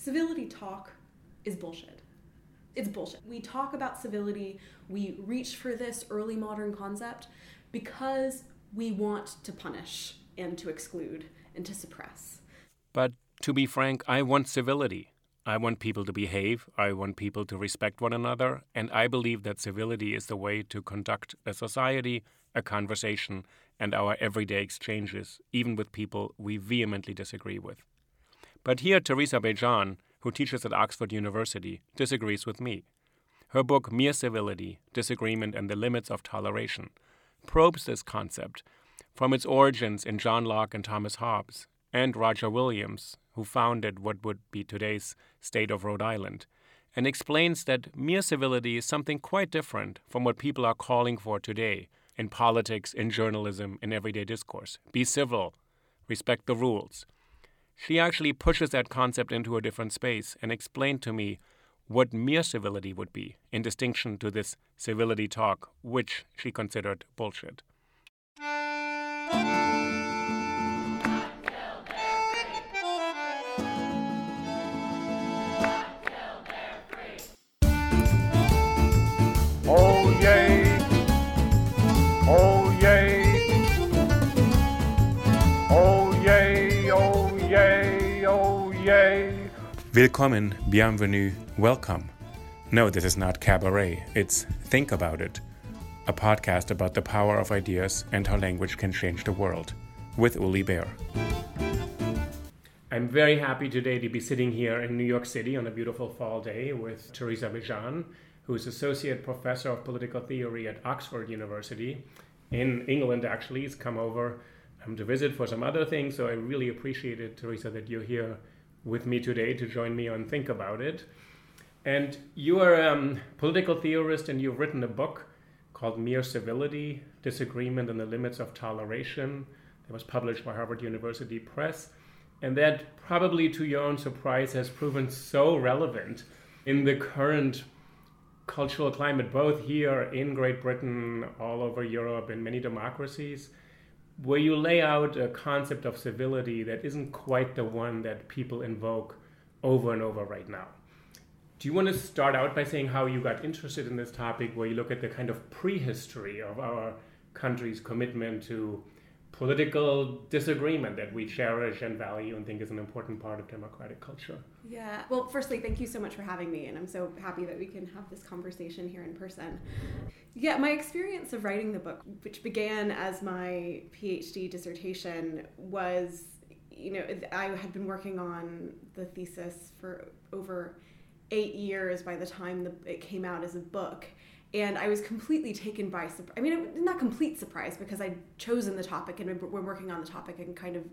Civility talk is bullshit. It's bullshit. We talk about civility, we reach for this early modern concept because we want to punish and to exclude and to suppress. But to be frank, I want civility. I want people to behave, I want people to respect one another, and I believe that civility is the way to conduct a society, a conversation, and our everyday exchanges, even with people we vehemently disagree with. But here, Teresa Bejan, who teaches at Oxford University, disagrees with me. Her book, Mere Civility Disagreement and the Limits of Toleration, probes this concept from its origins in John Locke and Thomas Hobbes, and Roger Williams, who founded what would be today's state of Rhode Island, and explains that mere civility is something quite different from what people are calling for today in politics, in journalism, in everyday discourse. Be civil, respect the rules she actually pushes that concept into a different space and explained to me what mere civility would be, in distinction to this civility talk, which she considered bullshit. Willkommen, bienvenue, welcome. No, this is not cabaret, it's Think About It, a podcast about the power of ideas and how language can change the world, with Uli Baer. I'm very happy today to be sitting here in New York City on a beautiful fall day with Teresa Bejan, who is Associate Professor of Political Theory at Oxford University in England, actually. He's come over um, to visit for some other things, so I really appreciate it, Teresa, that you're here with me today to join me on Think About It. And you are a um, political theorist and you've written a book called Mere Civility Disagreement and the Limits of Toleration that was published by Harvard University Press. And that, probably to your own surprise, has proven so relevant in the current cultural climate, both here in Great Britain, all over Europe, in many democracies where you lay out a concept of civility that isn't quite the one that people invoke over and over right now. Do you want to start out by saying how you got interested in this topic, where you look at the kind of prehistory of our country's commitment to political disagreement that we cherish and value and think is an important part of democratic culture? Yeah, well, firstly, thank you so much for having me, and I'm so happy that we can have this conversation here in person. Yeah, my experience of writing the book, which began as my PhD dissertation, was you know, I had been working on the thesis for over eight years by the time the, it came out as a book and I was completely taken by surprise. I mean, not complete surprise because I'd chosen the topic and we're working on the topic and kind of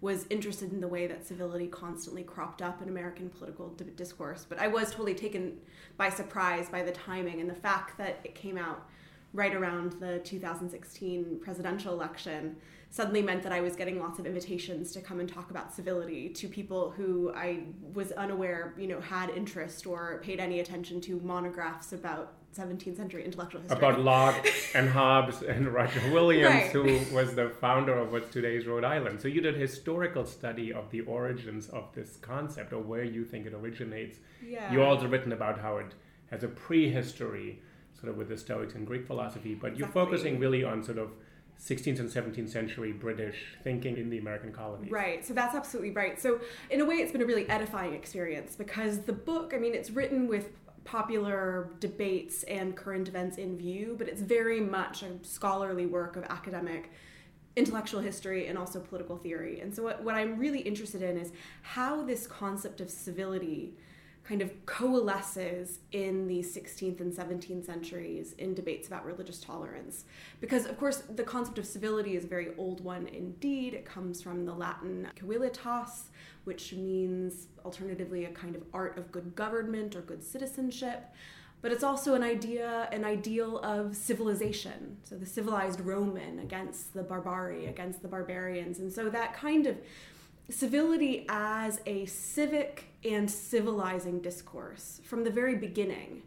was interested in the way that civility constantly cropped up in American political discourse. But I was totally taken by surprise by the timing and the fact that it came out right around the 2016 presidential election suddenly meant that I was getting lots of invitations to come and talk about civility to people who I was unaware, you know, had interest or paid any attention to monographs about 17th century intellectual history. About Locke and Hobbes and Roger Williams, right. who was the founder of what's today's Rhode Island. So you did historical study of the origins of this concept or where you think it originates. Yeah. You also written about how it has a prehistory, sort of with the Stoics and Greek philosophy, but exactly. you're focusing really on sort of 16th and 17th century British thinking in the American colonies. Right, so that's absolutely right. So, in a way, it's been a really edifying experience because the book, I mean, it's written with popular debates and current events in view, but it's very much a scholarly work of academic intellectual history and also political theory. And so, what, what I'm really interested in is how this concept of civility kind of coalesces in the 16th and 17th centuries in debates about religious tolerance. Because, of course, the concept of civility is a very old one indeed. It comes from the Latin civilitas, which means alternatively a kind of art of good government or good citizenship but it's also an idea, an ideal of civilization. So the civilized Roman against the barbari, against the barbarians. And so that kind of civility as a civic and civilizing discourse from the very beginning.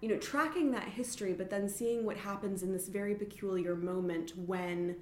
You know, tracking that history, but then seeing what happens in this very peculiar moment when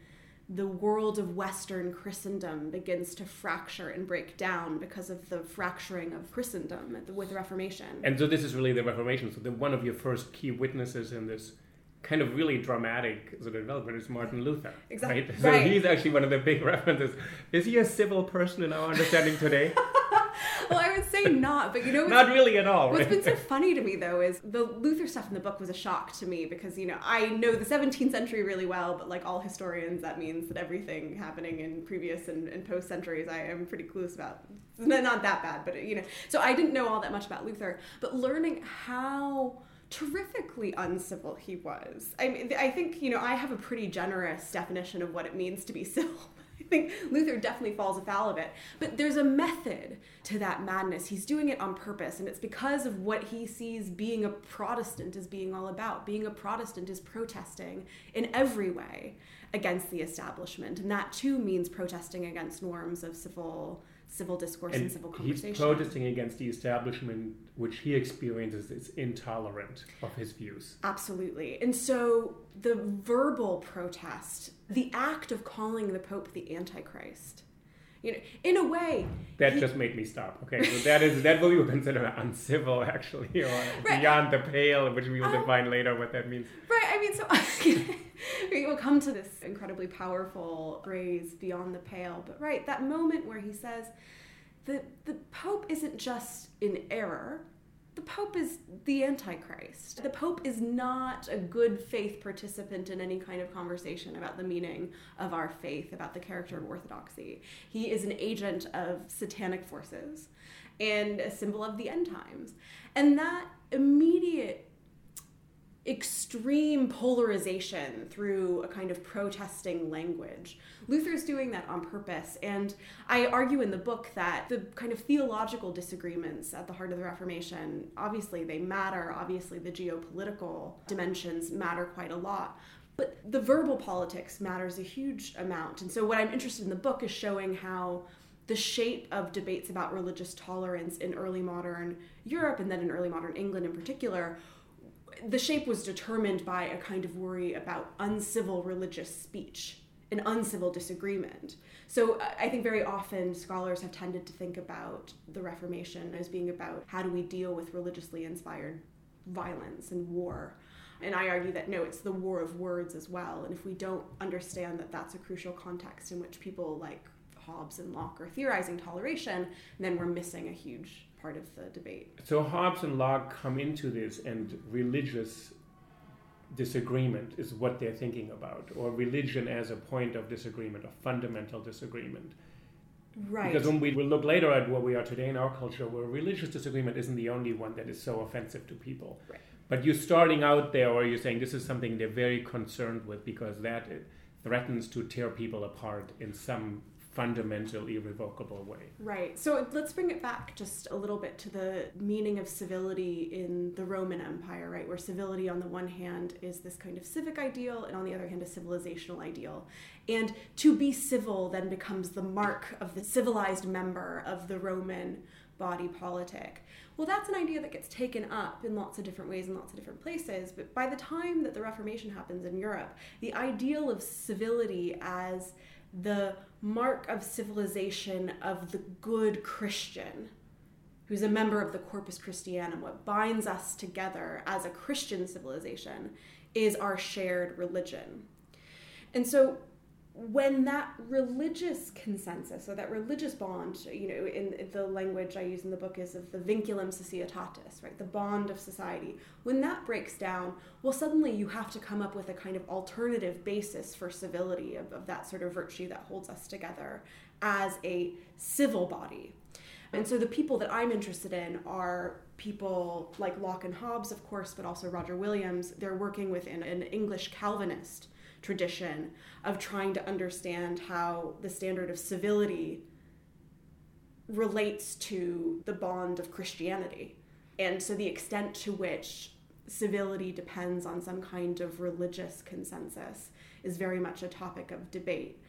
the world of Western Christendom begins to fracture and break down because of the fracturing of Christendom with the Reformation. And so this is really the Reformation. So the, one of your first key witnesses in this kind of really dramatic sort of development is Martin Luther. Exactly. Right? So right. he's actually one of the big references. Is he a civil person in our understanding today? well, I would say not, but you know, not really at all. What's right? been so funny to me though is the Luther stuff in the book was a shock to me because you know I know the 17th century really well, but like all historians, that means that everything happening in previous and, and post centuries I am pretty clueless about. Not that bad, but you know, so I didn't know all that much about Luther, but learning how terrifically uncivil he was. I mean, I think, you know, I have a pretty generous definition of what it means to be civil. I think Luther definitely falls afoul of it. But there's a method to that madness. He's doing it on purpose, and it's because of what he sees being a Protestant is being all about. Being a Protestant is protesting in every way against the establishment. And that too means protesting against norms of civil civil discourse and, and civil conversation. He's protesting against the establishment, which he experiences is intolerant of his views. Absolutely. And so the verbal protest, the act of calling the Pope the Antichrist, you know, in a way. That he, just made me stop. Okay, so that is that will we would consider uncivil, actually, or right. beyond the pale, which we will um, define later what that means. Right. I mean, so we will come to this incredibly powerful phrase "beyond the pale," but right, that moment where he says, "the the Pope isn't just in error." The Pope is the Antichrist. The Pope is not a good faith participant in any kind of conversation about the meaning of our faith, about the character of orthodoxy. He is an agent of satanic forces and a symbol of the end times. And that immediate extreme polarization through a kind of protesting language. Luther's doing that on purpose. And I argue in the book that the kind of theological disagreements at the heart of the Reformation, obviously they matter. Obviously, the geopolitical dimensions matter quite a lot. But the verbal politics matters a huge amount. And so, what I'm interested in the book is showing how the shape of debates about religious tolerance in early modern Europe and then in early modern England in particular the shape was determined by a kind of worry about uncivil religious speech, an uncivil disagreement. So uh, I think very often scholars have tended to think about the Reformation as being about how do we deal with religiously inspired violence and war. And I argue that no, it's the war of words as well. And if we don't understand that that's a crucial context in which people like Hobbes and Locke are theorizing toleration, then we're missing a huge part of the debate. So Hobbes and Locke come into this, and religious disagreement is what they're thinking about, or religion as a point of disagreement, a fundamental disagreement. Right. Because when we will look later at where we are today in our culture, where religious disagreement isn't the only one that is so offensive to people. Right. But you're starting out there, or you're saying this is something they're very concerned with because that threatens to tear people apart in some fundamental, irrevocable way. Right. So let's bring it back just a little bit to the meaning of civility in the Roman Empire, right? Where civility, on the one hand, is this kind of civic ideal, and on the other hand, a civilizational ideal. And to be civil then becomes the mark of the civilized member of the Roman body politic. Well, that's an idea that gets taken up in lots of different ways in lots of different places. But by the time that the Reformation happens in Europe, the ideal of civility as the mark of civilization of the good Christian who's a member of the Corpus Christianum. What binds us together as a Christian civilization is our shared religion. And so when that religious consensus or that religious bond, you know, in the language I use in the book is of the vinculum societatis, right, the bond of society, when that breaks down, well, suddenly you have to come up with a kind of alternative basis for civility, of, of that sort of virtue that holds us together as a civil body. And so the people that I'm interested in are people like Locke and Hobbes, of course, but also Roger Williams. They're working within an English Calvinist tradition of trying to understand how the standard of civility relates to the bond of Christianity. And so the extent to which civility depends on some kind of religious consensus is very much a topic of debate.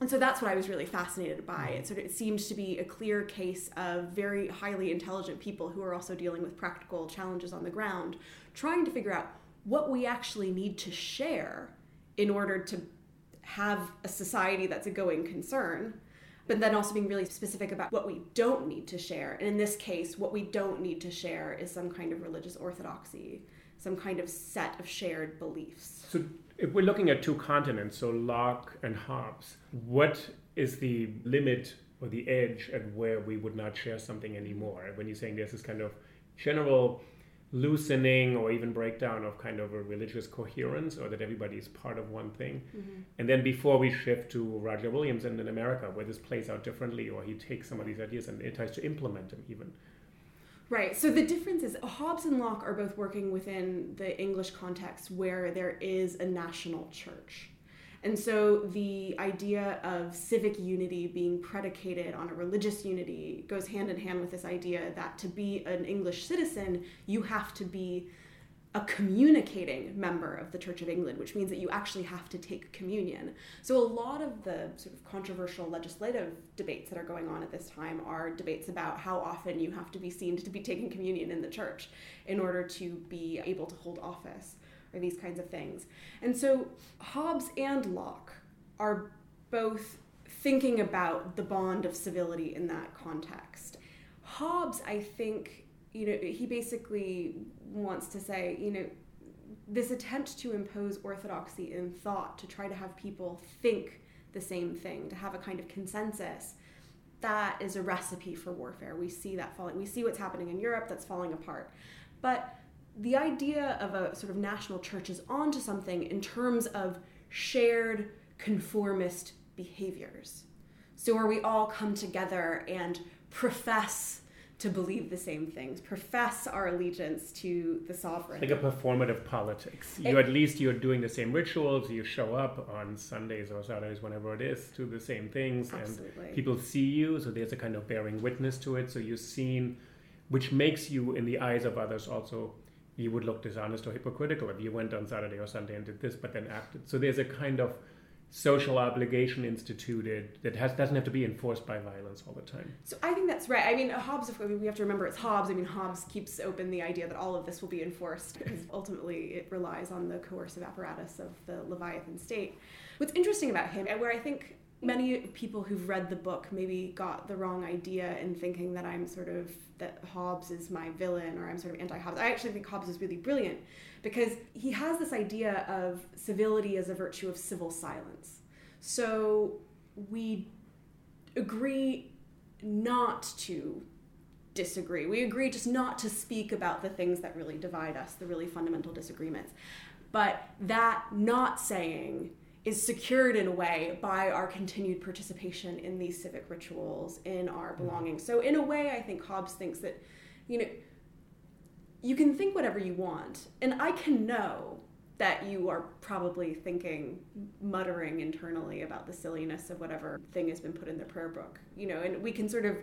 And so that's what I was really fascinated by. Mm-hmm. It sort of it seemed to be a clear case of very highly intelligent people who are also dealing with practical challenges on the ground, trying to figure out what we actually need to share in order to have a society that's a going concern but then also being really specific about what we don't need to share. And in this case, what we don't need to share is some kind of religious orthodoxy, some kind of set of shared beliefs. So, if we're looking at two continents, so Locke and Hobbes, what is the limit or the edge at where we would not share something anymore? When you're saying there's this kind of general loosening or even breakdown of kind of a religious coherence or that everybody is part of one thing. Mm-hmm. And then before we shift to Roger Williams and in America, where this plays out differently, or he takes some of these ideas and tries to implement them even. Right. So the difference is Hobbes and Locke are both working within the English context where there is a national church. And so the idea of civic unity being predicated on a religious unity goes hand in hand with this idea that to be an English citizen, you have to be a communicating member of the Church of England, which means that you actually have to take communion. So, a lot of the sort of controversial legislative debates that are going on at this time are debates about how often you have to be seen to be taking communion in the church in order to be able to hold office or these kinds of things. And so Hobbes and Locke are both thinking about the bond of civility in that context. Hobbes, I think, you know, he basically wants to say, you know, this attempt to impose orthodoxy in thought, to try to have people think the same thing, to have a kind of consensus, that is a recipe for warfare. We see that falling. We see what's happening in Europe that's falling apart. But the idea of a sort of national church is onto something in terms of shared conformist behaviors. So, where we all come together and profess to believe the same things, profess our allegiance to the sovereign. Like a performative politics. You it, at least you're doing the same rituals. You show up on Sundays or Saturdays, whenever it is, to the same things, absolutely. and people see you. So there's a kind of bearing witness to it. So you're seen, which makes you, in the eyes of others, also you would look dishonest or hypocritical if you went on Saturday or Sunday and did this, but then acted. So there's a kind of social obligation instituted that has doesn't have to be enforced by violence all the time. So I think that's right. I mean, Hobbes. I mean, we have to remember it's Hobbes. I mean, Hobbes keeps open the idea that all of this will be enforced because ultimately it relies on the coercive apparatus of the Leviathan state. What's interesting about him, and where I think many people who've read the book maybe got the wrong idea in thinking that I'm sort of that Hobbes is my villain or I'm sort of anti-Hobbes. I actually think Hobbes is really brilliant because he has this idea of civility as a virtue of civil silence. So we agree not to disagree. We agree just not to speak about the things that really divide us, the really fundamental disagreements. But that not saying is secured in a way by our continued participation in these civic rituals, in our mm-hmm. belonging. So, in a way, I think Hobbes thinks that, you know, you can think whatever you want, and I can know that you are probably thinking, muttering internally about the silliness of whatever thing has been put in the prayer book, you know, and we can sort of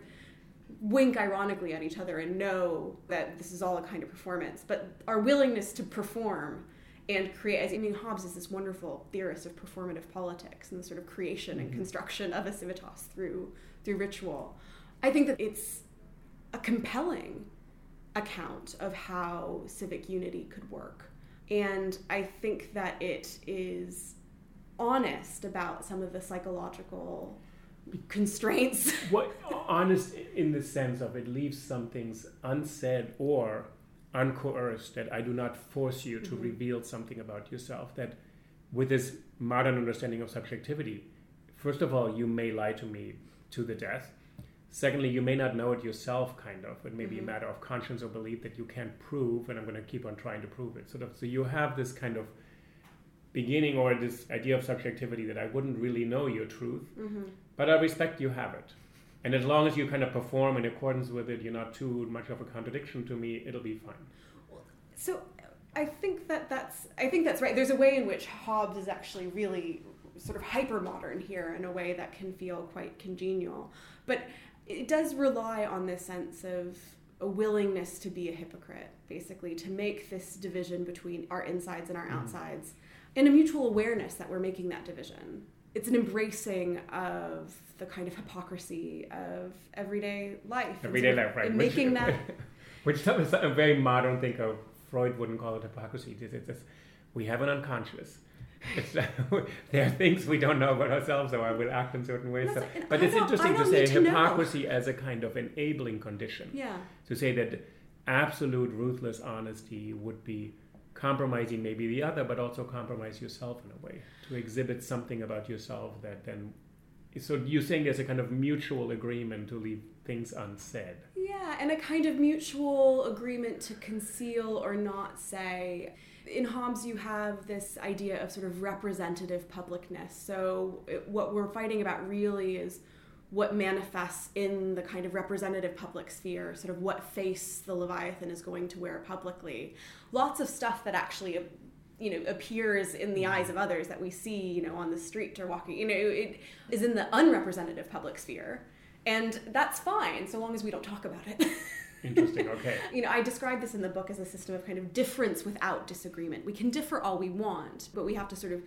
wink ironically at each other and know that this is all a kind of performance. But our willingness to perform and create. I mean, Hobbes is this wonderful theorist of performative politics and the sort of creation and mm-hmm. construction of a civitas through through ritual. I think that it's a compelling account of how civic unity could work, and I think that it is honest about some of the psychological constraints. what honest in the sense of it leaves some things unsaid or uncoerced, that I do not force you to mm-hmm. reveal something about yourself, that with this modern understanding of subjectivity, first of all, you may lie to me to the death. Secondly, you may not know it yourself, kind of. It may mm-hmm. be a mm-hmm. matter of conscience or belief that you can't prove, and I'm going to keep on trying to prove it. Sort of, so you have this kind of beginning or this idea of subjectivity that I wouldn't really know your truth, mm-hmm. but I respect you have it. And as long as you kind of perform in accordance with it, you're not too much of a contradiction to me, it'll be fine. So I think that that's I think that's right. There's a way in which Hobbes is actually really sort of hyper modern here in a way that can feel quite congenial. But it does rely on this sense of a willingness to be a hypocrite, basically, to make this division between our insides and our mm-hmm. outsides, mm. and a mutual awareness that we're making that division. It's an embracing of the kind of hypocrisy of everyday life. Everyday life, right? And making that. Which is a very modern thing of Freud wouldn't call it hypocrisy. It's, it's, it's, we have an unconscious. there are things we don't know about ourselves, so I will act in certain ways. So, but it's interesting to say to hypocrisy know. as a kind of enabling condition. Yeah. To say that absolute ruthless honesty would be compromising maybe the other, but also compromise yourself in a way. To exhibit something about yourself that then. So you're saying there's a kind of mutual agreement to leave things unsaid. Yeah, and a kind of mutual agreement to conceal or not say. In Hobbes, you have this idea of sort of representative publicness. So, what we're fighting about really is what manifests in the kind of representative public sphere, sort of what face the Leviathan is going to wear publicly. Lots of stuff that actually you know appears in the eyes of others that we see you know on the street or walking you know it is in the unrepresentative public sphere and that's fine so long as we don't talk about it. Interesting, okay. you know, I describe this in the book as a system of kind of difference without disagreement. We can differ all we want, but we have to sort of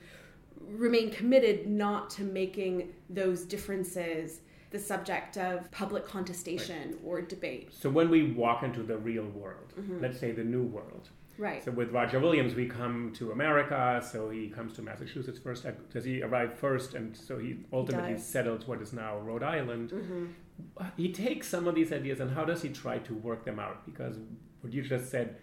remain committed not to making those differences the subject of public contestation right. or debate. So when we walk into the real world, mm-hmm. let's say the new world, Right. So with Roger Williams, we come to America. So he comes to Massachusetts first. Does he arrive first? And so he ultimately he settles what is now Rhode Island. Mm-hmm. He takes some of these ideas and how does he try to work them out? Because what you just said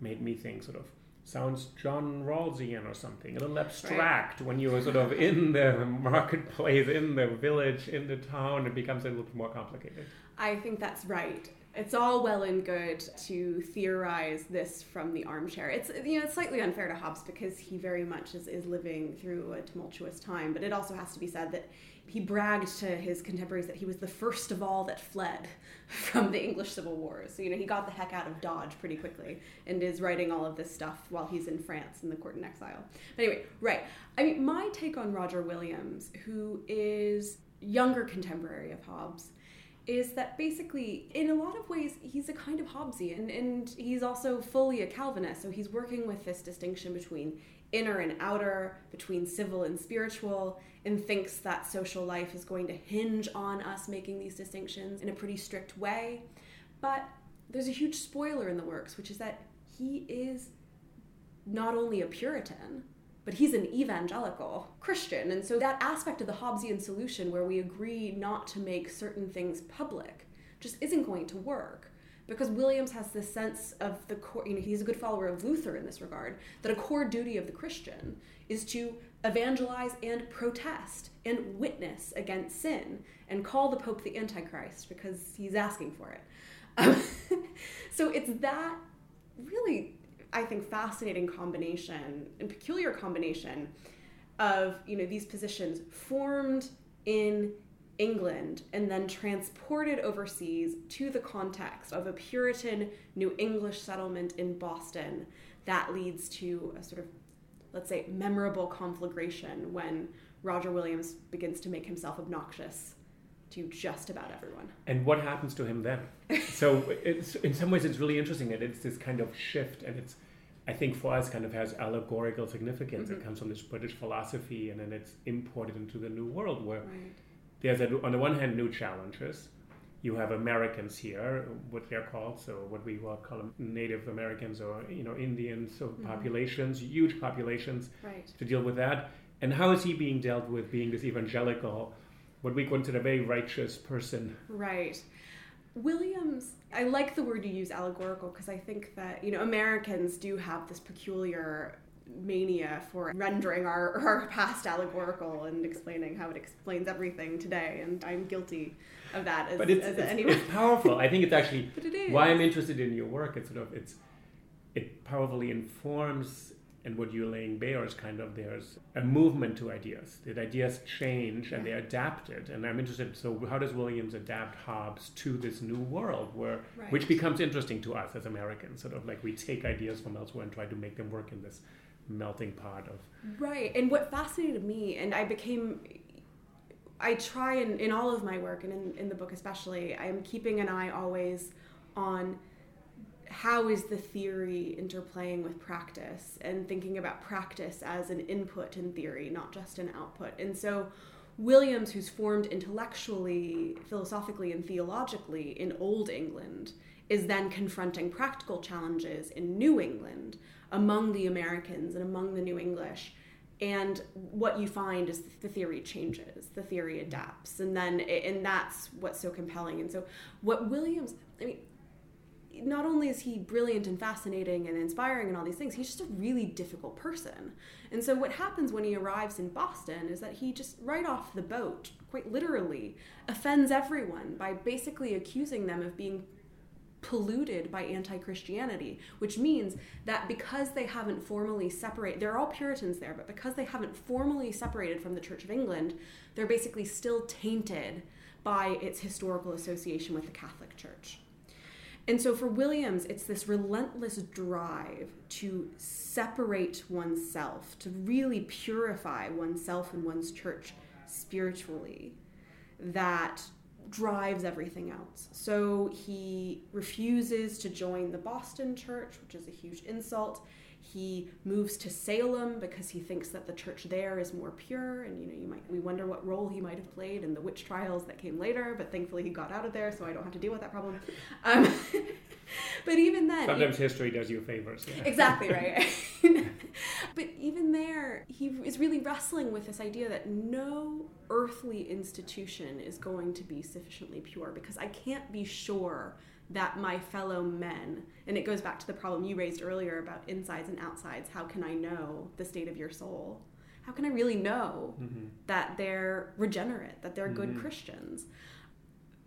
made me think sort of sounds John Rawlsian or something, a little abstract. Right. When you're sort of in the marketplace, in the village, in the town, it becomes a little bit more complicated. I think that's right it's all well and good to theorize this from the armchair. It's you know it's slightly unfair to Hobbes because he very much is, is living through a tumultuous time. But it also has to be said that he bragged to his contemporaries that he was the first of all that fled from the English Civil Wars. So you know he got the heck out of Dodge pretty quickly and is writing all of this stuff while he's in France in the court in exile. But anyway, right. I mean, my take on Roger Williams, who is younger contemporary of Hobbes is that basically, in a lot of ways, he's a kind of Hobbesian, and he's also fully a Calvinist. So he's working with this distinction between inner and outer, between civil and spiritual, and thinks that social life is going to hinge on us making these distinctions in a pretty strict way. But there's a huge spoiler in the works, which is that he is not only a Puritan, but he's an evangelical Christian. And so that aspect of the Hobbesian solution where we agree not to make certain things public just isn't going to work. Because Williams has this sense of the core, you know, he's a good follower of Luther in this regard, that a core duty of the Christian is to evangelize and protest and witness against sin and call the Pope the Antichrist because he's asking for it. Um, so it's that really I think, fascinating combination and peculiar combination of you know these positions formed in England and then transported overseas to the context of a Puritan New English settlement in Boston that leads to a sort of let's say memorable conflagration when Roger Williams begins to make himself obnoxious to just about everyone. And what happens to him then? so in some ways it's really interesting that it's this kind of shift and it's I think for us kind of has allegorical significance. Mm-hmm. It comes from this British philosophy and then it's imported into the new world where right. there's a, on the one hand new challenges. You have Americans here, what they're called, so what we will call them Native Americans or you know Indians, so mm-hmm. populations, huge populations right. to deal with that. And how is he being dealt with being this evangelical, what we consider a very righteous person? Right. Williams, I like the word you use, allegorical, because I think that, you know, Americans do have this peculiar mania for rendering our, our past allegorical and explaining how it explains everything today, and I'm guilty of that as, but it's, as it's, anyone. it's powerful. I think it's actually it why I'm interested in your work. It's sort of it's it powerfully informs and what you're laying bare is kind of there's a movement to ideas. That ideas change and they're adapted. And I'm interested. So how does Williams adapt Hobbes to this new world, where Right. which becomes interesting to us as Americans? Sort of like we take ideas from elsewhere and try to make them work in this melting pot of. Right. And what fascinated me, and I became, I try in, in all of my work and in, in the book especially, I'm keeping an eye always on how is the theory interplaying with practice and thinking about practice as an input in theory, not just an output. And so Williams, who's formed intellectually, philosophically, and theologically in Old England, is then confronting practical challenges in New England among the Americans and among the New English. And what you find is the theory changes, the theory adapts, and then and that's what's so compelling. And so, what Williams, I mean, not only is he brilliant and fascinating and inspiring and all these things, he's just a really difficult person. And so, what happens when he arrives in Boston is that he just, right off the boat, quite literally, offends everyone by basically accusing them of being polluted by anti-christianity which means that because they haven't formally separated they're all puritans there but because they haven't formally separated from the church of england they're basically still tainted by its historical association with the catholic church and so for Williams, it's this relentless drive to separate oneself, to really purify oneself and one's church spiritually, that drives everything else. So he refuses to join the Boston church, which is a huge insult. He moves to Salem because he thinks that the church there is more pure, and you know, you might we wonder what role he might have played in the witch trials that came later. But thankfully, he got out of there, so I don't have to deal with that problem. Um, but even then, Sometimes history does you favors. Yeah. exactly right. but even there, he is really wrestling with this idea that no earthly institution is going to be sufficiently pure because I can't be sure that my fellow men, and it goes back to the problem you raised earlier about insides and outsides. How can I know the state of your soul? How can I really know mm-hmm. that they're regenerate, that they're good mm-hmm. Christians?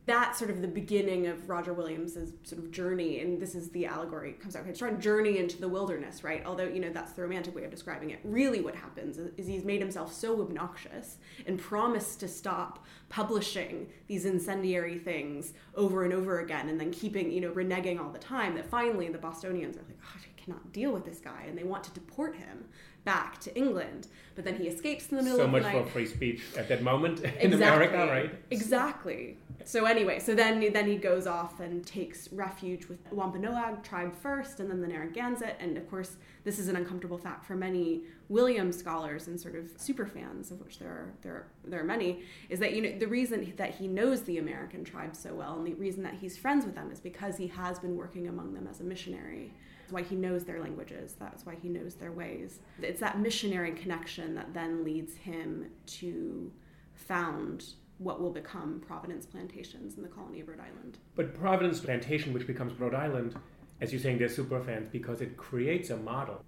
That's sort of the beginning of Roger Williams's sort of journey, and this is the allegory comes out. He's trying journey into the wilderness, right? Although you know that's the romantic way of describing it. Really, what happens is, he's made himself so obnoxious and promised to stop publishing these incendiary things over and over again, and then keeping you know reneging all the time. That finally the Bostonians are like, oh, I cannot deal with this guy, and they want to deport him back to England. But then he escapes in the middle So of the much for free speech at that moment in Exactly. America, right? Exactly. So anyway, so then then he goes off and takes refuge with Wampanoag tribe first, and then the Narragansett, and of course this is an uncomfortable fact for many Williams scholars and sort of super fans, of which there are there are, there are many, is that you know the reason that he knows the American tribes so well, and the reason that he's friends with them is because he has been working among them as a missionary. That's why he knows their languages. That's why he knows their ways. It's that missionary connection that then leads him to found what will become Providence Plantations in the colony of Rhode Island. But Providence Plantation, which becomes Rhode Island, as you're saying, they're super fans because it creates a model.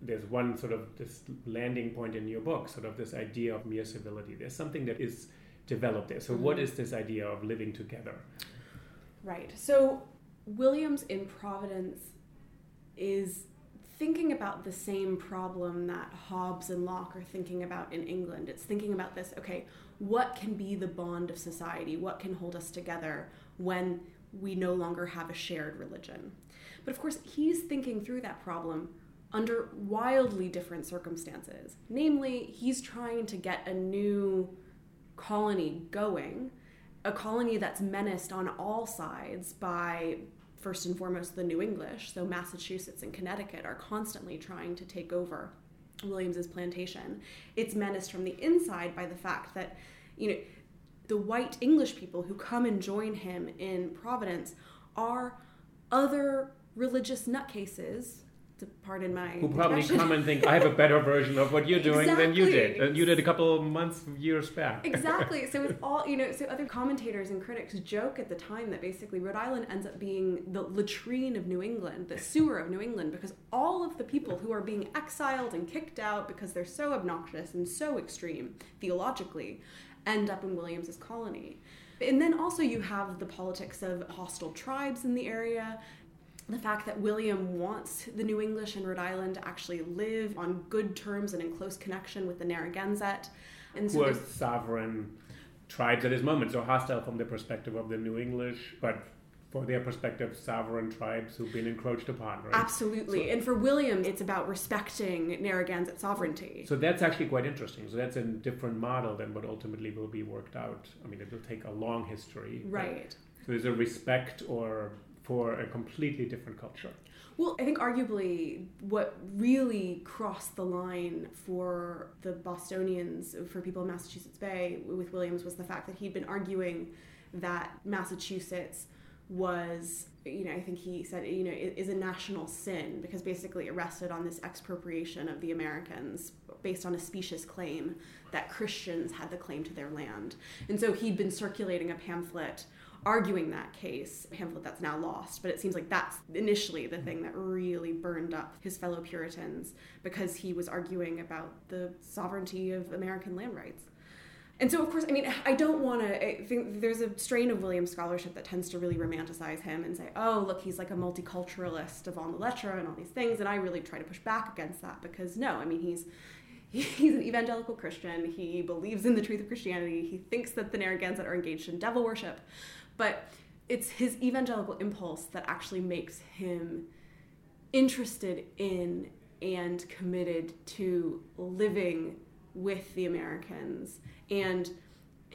There's one sort of this landing point in your book, sort of this idea of mere civility. There's something that is developed there. So, what mm-hmm. is this idea of living together? Right. So Williams in Providence is thinking about the same problem that Hobbes and Locke are thinking about in England. It's thinking about this, okay, what can be the bond of society? What can hold us together when we no longer have a shared religion? But of course, he's thinking through that problem under wildly different circumstances. Namely, he's trying to get a new colony going, a colony that's menaced on all sides by first and foremost the New English. So Massachusetts and Connecticut are constantly trying to take over Williams's plantation. It's menaced from the inside by the fact that, you know, the white English people who come and join him in Providence are other religious nutcases. To pardon my Who probably come and think, I have a better version of what you're doing than you did. And you did a couple of months, years back. exactly. So it's all you know. So other commentators and critics joke at the time that basically Rhode Island ends up being the latrine of New England, the sewer of New England, because all of the people who are being exiled and kicked out because they're so obnoxious and so extreme theologically, end up in Williams's colony. And then also you have the politics of hostile tribes in the area. The fact that William wants the New English and Rhode Island to actually live on good terms and in close connection with the Narragansett. And so who are sovereign tribes at this moment, so hostile from the perspective of the New English, but for their perspective, sovereign tribes who've been encroached upon, right? Absolutely. So, and for William, it's about respecting Narragansett sovereignty. So that's actually quite interesting. So that's a different model than what ultimately will be worked out. I mean, it will take a long history. Right. So there's a respect or for a completely different culture. Well, I think arguably what really crossed the line for the Bostonians, for people in Massachusetts Bay with Williams, was the fact that he'd been arguing that Massachusetts was you know i think he said you know is a national sin because basically it rested on this expropriation of the americans based on a specious claim that christians had the claim to their land and so he'd been circulating a pamphlet arguing that case, a pamphlet that's now lost. But it seems like that's initially the thing that really burned up his fellow Puritans because he was arguing about the sovereignty of American land rights. And so, of course, I mean, I don't want to. Think there's a strain of William scholarship that tends to really romanticize him and say, oh, look, he's like a multiculturalist avant the lettre and all these things. And I really try to push back against that because, no, I mean, he's he's an evangelical Christian. He believes in the truth of Christianity. He thinks that the Narragansett are engaged in devil worship. But it's his evangelical impulse that actually makes him interested in and committed to living with the Americans and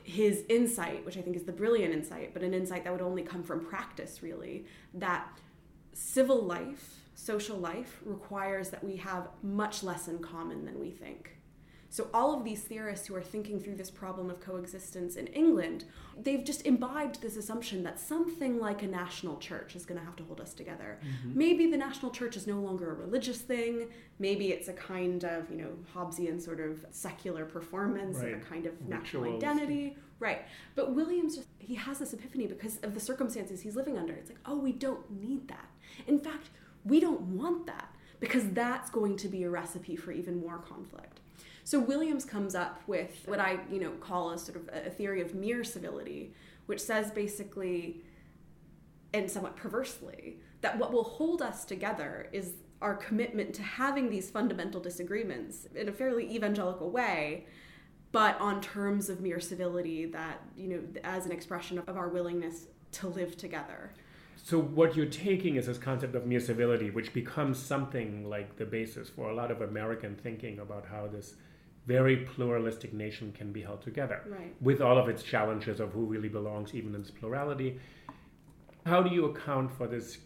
his insight, which I think is the brilliant insight, but an insight that would only come from practice, really, that civil life, social life, requires that we have much less in common than we think. So, all of these theorists who are thinking through this problem of coexistence in England, they've just imbibed this assumption that something like a national church is going to have to hold us together. Mm-hmm. Maybe the national church is no longer a religious thing. Maybe it's a kind of, you know, Hobbesian sort of secular performance right. of a kind of Rituals. national identity. Right. But Williams just, he has this epiphany because of the circumstances he's living under. It's like, oh, we don't need that. In fact, we don't want that because that's going to be a recipe for even more conflict. So Williams comes up with what I, you know, call a sort of a theory of mere civility, which says basically, and somewhat perversely, that what will hold us together is our commitment to having these fundamental disagreements in a fairly evangelical way, but on terms of mere civility that, you know, as an expression of our willingness to live together. So what you're taking is this concept of mere civility, which becomes something like the basis for a lot of American thinking about how this very pluralistic nation can be held together right. with all of its challenges of who really belongs even in its plurality how do you account for this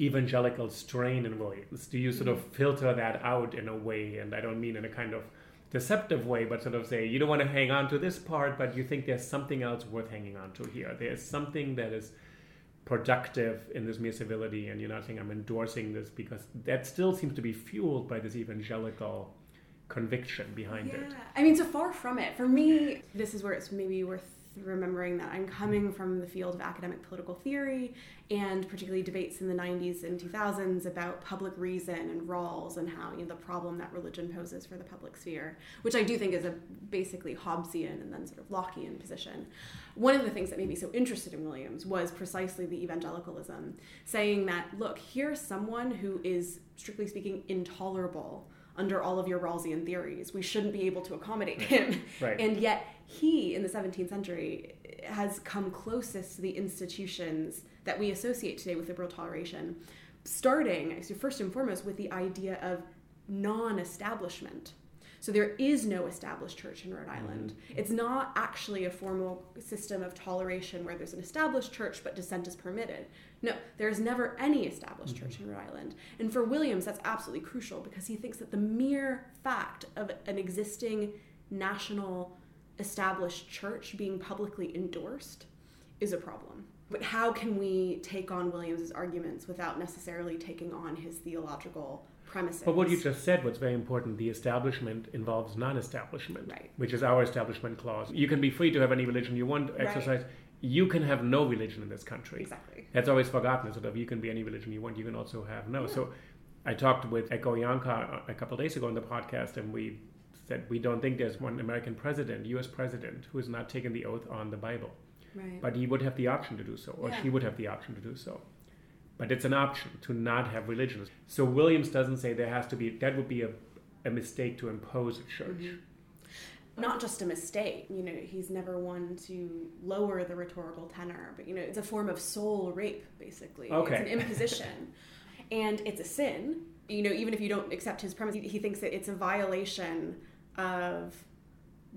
evangelical strain in williams do you sort of mm-hmm. filter that out in a way and i don't mean in a kind of deceptive way but sort of say you don't want to hang on to this part but you think there's something else worth hanging on to here there's something that is productive in this mere civility and you're not saying i'm endorsing this because that still seems to be fueled by this evangelical conviction behind yeah. it. I mean, so far from it. For me, this is where it's maybe worth remembering that I'm coming from the field of academic political theory and particularly debates in the 90s and 2000s about public reason and Rawls and how you know the problem that religion poses for the public sphere, which I do think is a basically Hobbesian and then sort of Lockean position. One of the things that made me so interested in Williams was precisely the evangelicalism, saying that look, here's someone who is strictly speaking intolerable under all of your Rawlsian theories. We shouldn't be able to accommodate him. Right. And yet, he, in the 17th century, has come closest to the institutions that we associate today with liberal toleration, starting, so first and foremost, with the idea of non establishment. So there is no established church in Rhode Island. Mm-hmm. It's not actually a formal system of toleration where there's an established church but dissent is permitted. No, there is never any established mm-hmm. church in Rhode Island. And for Williams, that's absolutely crucial because he thinks that the mere fact of an existing national established church being publicly endorsed is a problem. But how can we take on Williams's arguments without necessarily taking on his theological premises? But what you just said what's very important. The establishment involves non-establishment, right. which is our establishment clause. You can be free to have any religion you want, exercise. Right you can have no religion in this country. Exactly. That's always forgotten. Sort of, you can be any religion you want. You can also have no. Yeah. So, I talked with Echo Yanka a couple days ago on the podcast, and we said we don't think there's one American president, U.S. president, who has not taken the oath on the Bible. Right. But he would have the option to do so, or yeah. she would have the option to do so. But it's an option to not have religion. So Williams doesn't say there has to be, that would be a, a mistake to impose a church. Mm-hmm not just a mistake. You know, he's never one to lower the rhetorical tenor, but you know, it's a form of soul rape, basically. Okay. It's an imposition, and it's a sin. You know, even if you don't accept his premise, he thinks that it's a violation of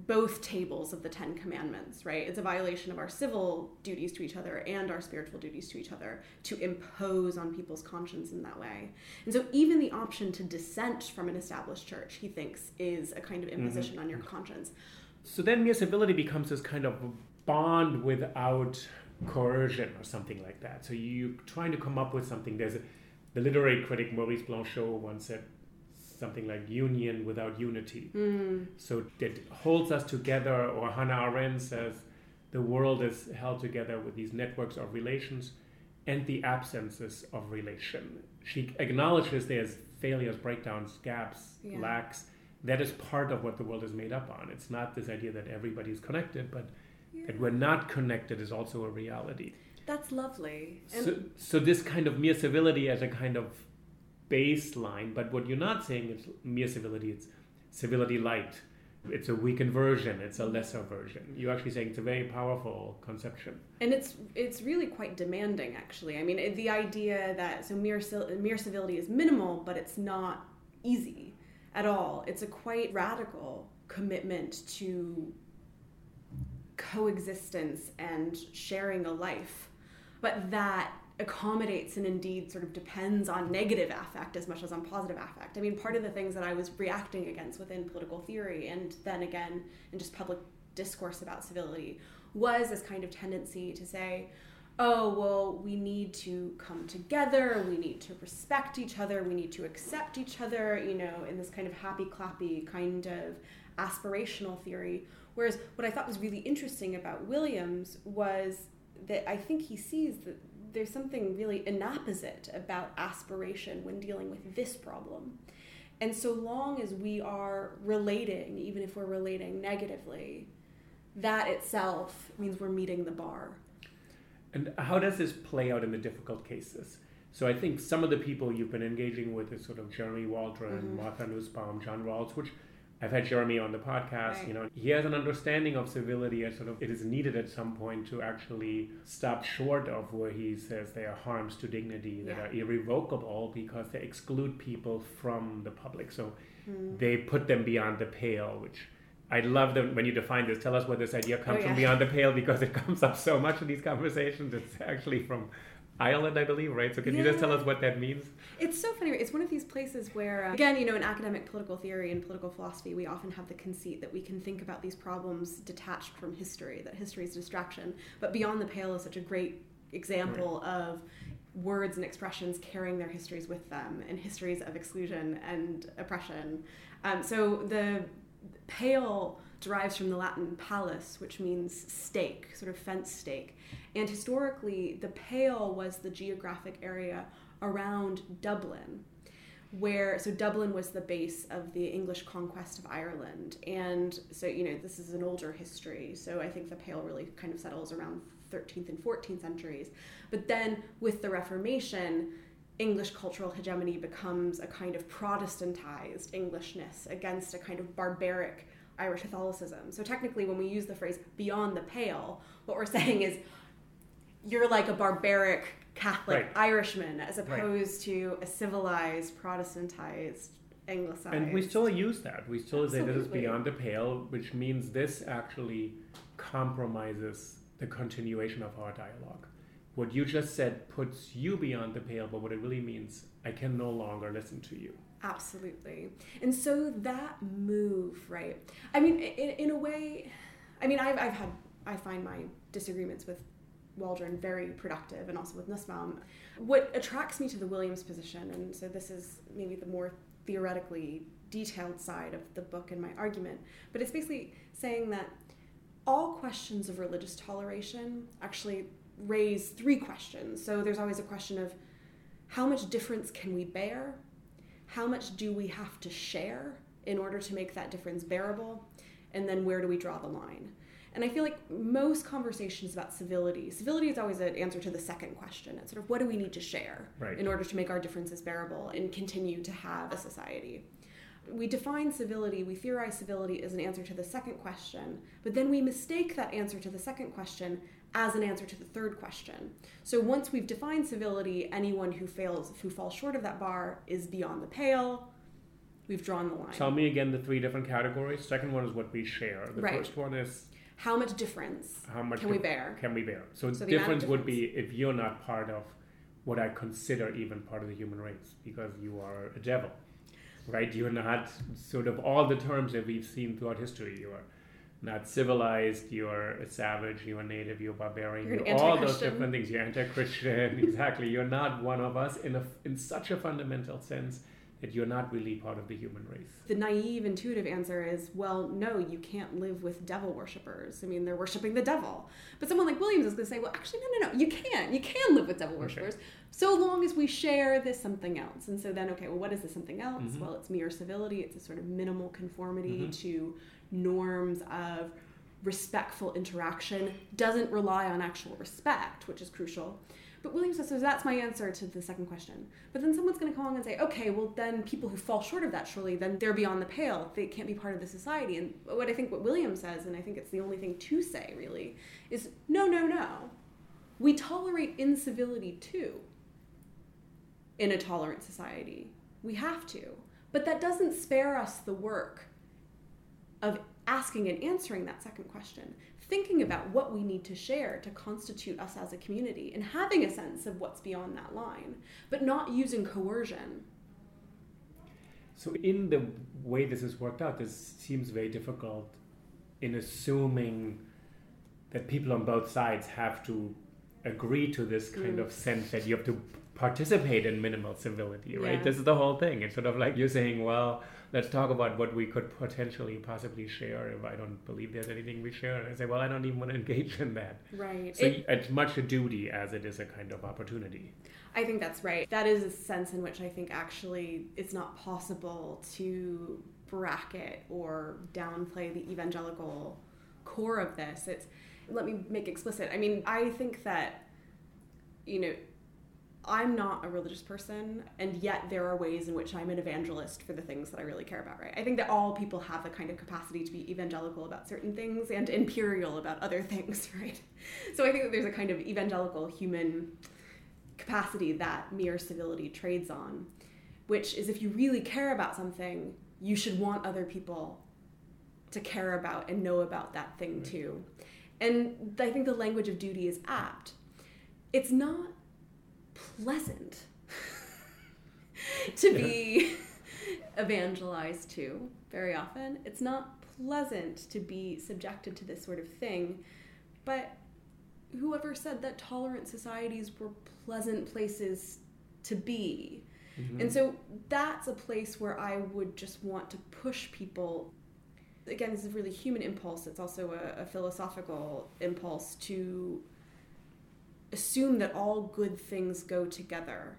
both tables of the Ten Commandments, right? It's a violation of our civil duties to each other and our spiritual duties to each other to impose on people's conscience in that way. And so, even the option to dissent from an established church, he thinks, is a kind of mm-hmm. imposition mm-hmm. on your conscience. So then, mere civility becomes this kind of bond without coercion or something like that. So you're trying to come up with something. There's a, the literary critic Maurice Blanchot once said something like union without unity. Mm. So it holds us together, or Hannah Arendt says the world is held together with these networks of relations and the absences of relation. She acknowledges there's failures, breakdowns, gaps, yeah. lacks. That is part of what the world is made up on. It's not this idea that everybody is connected, but yeah. that we're not connected is also a reality. That's lovely. So, so this kind of mere civility as a kind of baseline, but what you're not saying is mere civility, it's civility light. It's a weakened version, it's a lesser version. You're actually saying it's a very powerful conception. And it's it's really quite demanding actually. I mean, the idea that so mere mere civility is minimal, but it's not easy at all. It's a quite radical commitment to coexistence and sharing a life. But that accommodates and indeed sort of depends on negative affect as much as on positive affect. I mean, part of the things that I was reacting against within political theory and then again in just public discourse about civility was this kind of tendency to say, oh, well, we need to come together, we need to respect each other, we need to accept each other, you know, in this kind of happy clappy kind of aspirational theory. Whereas what I thought was really interesting about Williams was that I think he sees that there's something really inapposite about aspiration when dealing with this problem. And so long as we are relating, even if we're relating negatively, that itself means we're meeting the bar. And how does this play out in the difficult cases? So I think some of the people you've been engaging with is sort of Jeremy Waldron, mm-hmm. Martha Nussbaum, John Rawls, which I've had Jeremy on the podcast. Right. You know, he has an understanding of civility as sort of it is needed at some point to actually stop short of where he says there are harms to dignity that yeah. are irrevocable because they exclude people from the public. So mm. they put them beyond the pale, which I love them when you define this. Tell us where this idea comes oh, yeah. from beyond the pale because it comes up so much in these conversations. It's actually from Ireland, I believe, right? So can yeah. you just tell us what that means? It's so funny. It's one of these places where, uh, again, you know, in academic political theory and political philosophy, we often have the conceit that we can think about these problems detached from history, that history is distraction. But Beyond the Pale is such a great example right. of words and expressions carrying their histories with them and histories of exclusion and oppression. Um, so the pale derives from the Latin palus, which means stake, sort of fence stake. And historically, the Pale was the geographic area around Dublin, where so Dublin was the base of the English conquest of Ireland. And so, you know, this is an older history. So I think the Pale really kind of settles around 13th and 14th centuries. But then with the Reformation, English cultural hegemony becomes a kind of Protestantized Englishness against a kind of barbaric Irish Catholicism. So technically, when we use the phrase beyond the pale, what we're saying is you're like a barbaric Catholic right. Irishman as opposed right. to a civilized, Protestantized, anglicized. And we still use that. We still Absolutely. say this is beyond the pale, which means this actually compromises the continuation of our dialogue. What you just said puts you beyond the pale, but what it really means, I can no longer listen to you. Absolutely. And so that move, right? I mean, in, in a way, I mean, I've, I've had, I find my disagreements with Waldron very productive and also with Nussbaum. What attracts me to the Williams position, and so this is maybe the more theoretically detailed side of the book and my argument, but it's basically saying that all questions of religious toleration actually raise three questions. So there's always a question of how much difference can we bear? How much do we have to share in order to make that difference bearable? And then where do we draw the line? And I feel like most conversations about civility, civility is always an answer to the second question. It's sort of what do we need to share Right. in order to make our differences bearable and continue to have a society. We define civility, we theorize civility as an answer to the second question, but then we mistake that answer to the second question as an answer to the third question. So once we've defined civility, anyone who fails, who falls short of that bar, is beyond the pale. We've drawn the line. Tell me again the three different categories. Second one is what we share. The Right. first one is How much difference how much can we bear? Can we bear? So, So the amount difference would be if you're not part of what I consider even part of the human race, because you are a devil, right? You're not sort of all the terms that we've seen throughout history. You are not civilized. You're a savage. You're a native. You're barbarian. You're You're all those different things. You're anti-Christian. exactly. You're not one of us in a in such a fundamental sense that you're not really part of the human race. The naive, intuitive answer is, well, no, you can't live with devil worshippers. I mean, they're worshiping the devil. But someone like Williams is going to say, well, actually, no, no, no, you can. You can live with devil worshippers so long as we share this something else. And so then, okay, well, what is this something else? Mhm. Well, it's mere civility, it's a sort of minimal conformity Mhm. to norms of respectful interaction, doesn't rely on actual respect, which is crucial. But Williams says, so that's my answer to the second question. But then someone's going to come along and say, okay, well, then people who fall short of that, surely, then they're beyond the pale. They can't be part of the society. And what I think what Williams says, and I think it's the only thing to say, really, is no, no, no. We tolerate incivility too in a tolerant society. We have to. But that doesn't spare us the work of asking and answering that second question, thinking about what we need to share to constitute us as a community, and having a sense of what's beyond that line, but not using coercion. So, in the way this is worked out, this seems very difficult in assuming that people on both sides have to agree to this kind Mm. of sense that you have to participate in minimal civility, right? Yeah. This is the whole thing. It's sort of like you're saying, well, let's talk about what we could potentially possibly share if I don't believe there's anything we share. And I say, well, I don't even want to engage in that. Right. So, it's much a duty as it is a kind of opportunity. I think that's right. That is a sense in which I think actually it's not possible to bracket or downplay the evangelical core of this. It's let me make explicit. I mean, I think that you know, I'm not a religious person, and yet there are ways in which I'm an evangelist for the things that I really care about, right? I think that all people have the kind of capacity to be evangelical about certain things and imperial about other things, right? So I think that there's a kind of evangelical human capacity that mere civility trades on, which is if you really care about something, you should want other people to care about and know about that thing too. And I think the language of duty is apt. It's not pleasant to be evangelized to very often. It's not pleasant to be subjected to this sort of thing. But whoever said that tolerant societies were pleasant places to be? And mm-hmm. so that's a place where I would just want to push people. Again, this is a really human impulse. It's also a, a philosophical impulse to assume that all good things go together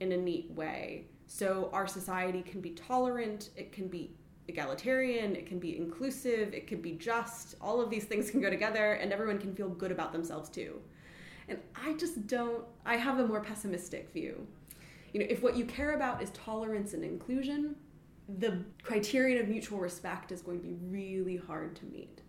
in a neat way. So our society can be tolerant, it can be egalitarian, it can be inclusive, it can be just. All of these things can go together and everyone can feel good about themselves too. And I just don't I have a more pessimistic view. You know, if what you care about is tolerance and inclusion, the criterion of mutual respect is going to be really hard to meet.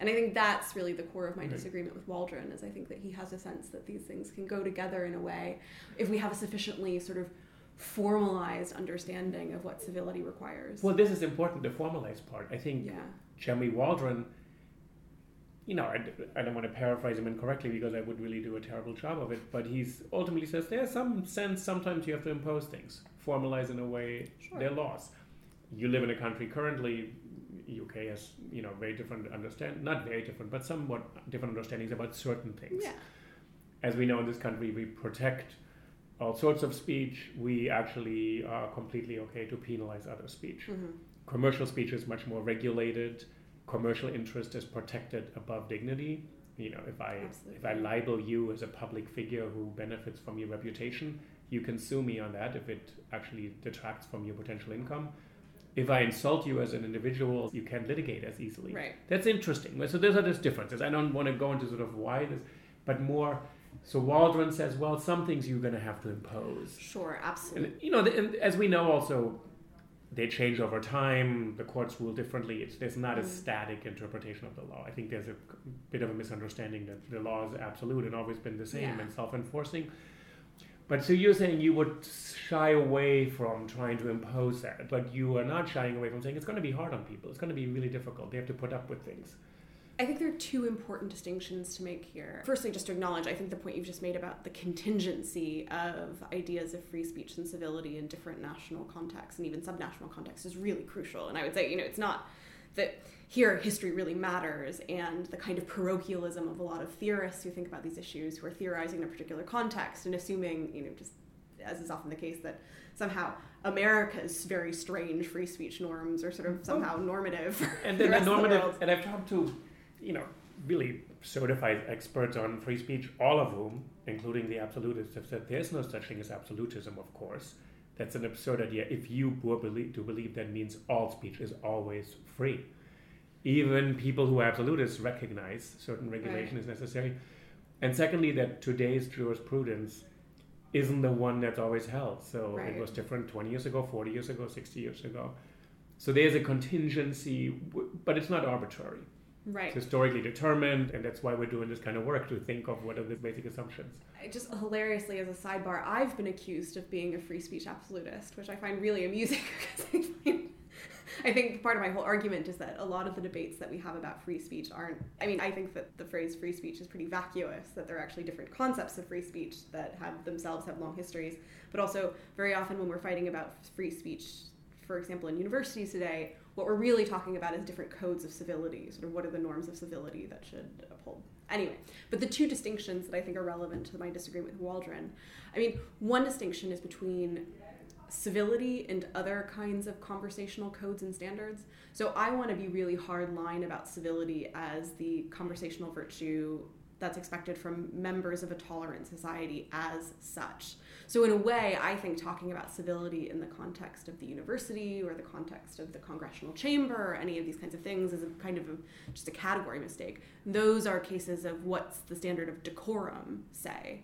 And I think that's really the core of my Right. disagreement with Waldron is I think that he has a sense that these things can go together in a way if we have a sufficiently sort of formalized understanding of what civility requires. Well, this is important, the formalized part. I think yeah. Jeremy Waldron, you know, I, I don't want to paraphrase him incorrectly because I would really do a terrible job of it, but he's ultimately says there's some sense sometimes you have to impose things, formalize in a way Sure. their laws. You live in a country currently, UK has, you know, very different understand, not very different, but somewhat different understandings about certain things. Yeah. As we know in this country, we protect all sorts of speech. We actually are completely okay to penalize other speech Mhm. commercial speech is much more regulated commercial interest is protected above dignity you know if i if i libel you as a public figure who benefits from your reputation you can sue me on that if it actually detracts from your potential income if I insult you as an individual, you can't litigate as easily. Right. That's interesting. So those are those differences. I don't want to go into sort of why this, but more. So Waldron says, well, some things you're going to have to impose. Sure, absolutely. And, you know, and as we know, also they change over time. The courts rule differently. It's, there's not a mm. static interpretation of the law. I think there's a bit of a misunderstanding that the law is absolute and always been the same yeah. and self-enforcing. But so you're saying you would shy away from trying to impose that, but you are not shying away from saying it's going to be hard on people. It's going to be really difficult. They have to put up with things. I think there are two important distinctions to make here. Firstly, just to acknowledge, I think the point you've just made about the contingency of ideas of free speech and civility in different national contexts and even subnational contexts is really crucial. And I would say, you know, it's not that here history really matters and the kind of parochialism of a lot of theorists who think about these issues who are theorizing in a particular context and assuming you know just as is often the case that somehow America's very strange free speech norms are sort of somehow oh. normative and then the, normative the and I've talked to you know really certified experts on free speech all of whom including the absolutists have said there's no such thing as absolutism of course. That's an absurd idea. If you believe, to believe that means all speech is always free even people who are absolutists recognize certain regulation right. is necessary. And secondly, that today's jurisprudence isn't the one that's always held. So right. it was different 20 years ago, 40 years ago, 60 years ago. So there's a contingency, but it's not arbitrary. Right. It's historically determined, and that's why we're doing this kind of work to think of what are the basic assumptions. Just hilariously, as a sidebar, I've been accused of being a free speech absolutist, which I find really amusing because I find I think part of my whole argument is that a lot of the debates that we have about free speech aren't. I mean, I think that the phrase free speech is pretty vacuous, that there are actually different concepts of free speech that have themselves have long histories. But also, very often when we're fighting about free speech, for example, in universities today, what we're really talking about is different codes of civility, sort of what are the norms of civility that should uphold. Anyway, but the two distinctions that I think are relevant to my disagreement with Waldron, I mean, one distinction is between civility and other kinds of conversational codes and standards. So I want to be really hard line about civility as the conversational virtue that's expected from members of a tolerant society as such. So, in a way, I think talking about civility in the context of the university or the context of the congressional chamber or any of these kinds of things is a kind of a, just a category mistake. Those are cases of what's the standard of decorum, say,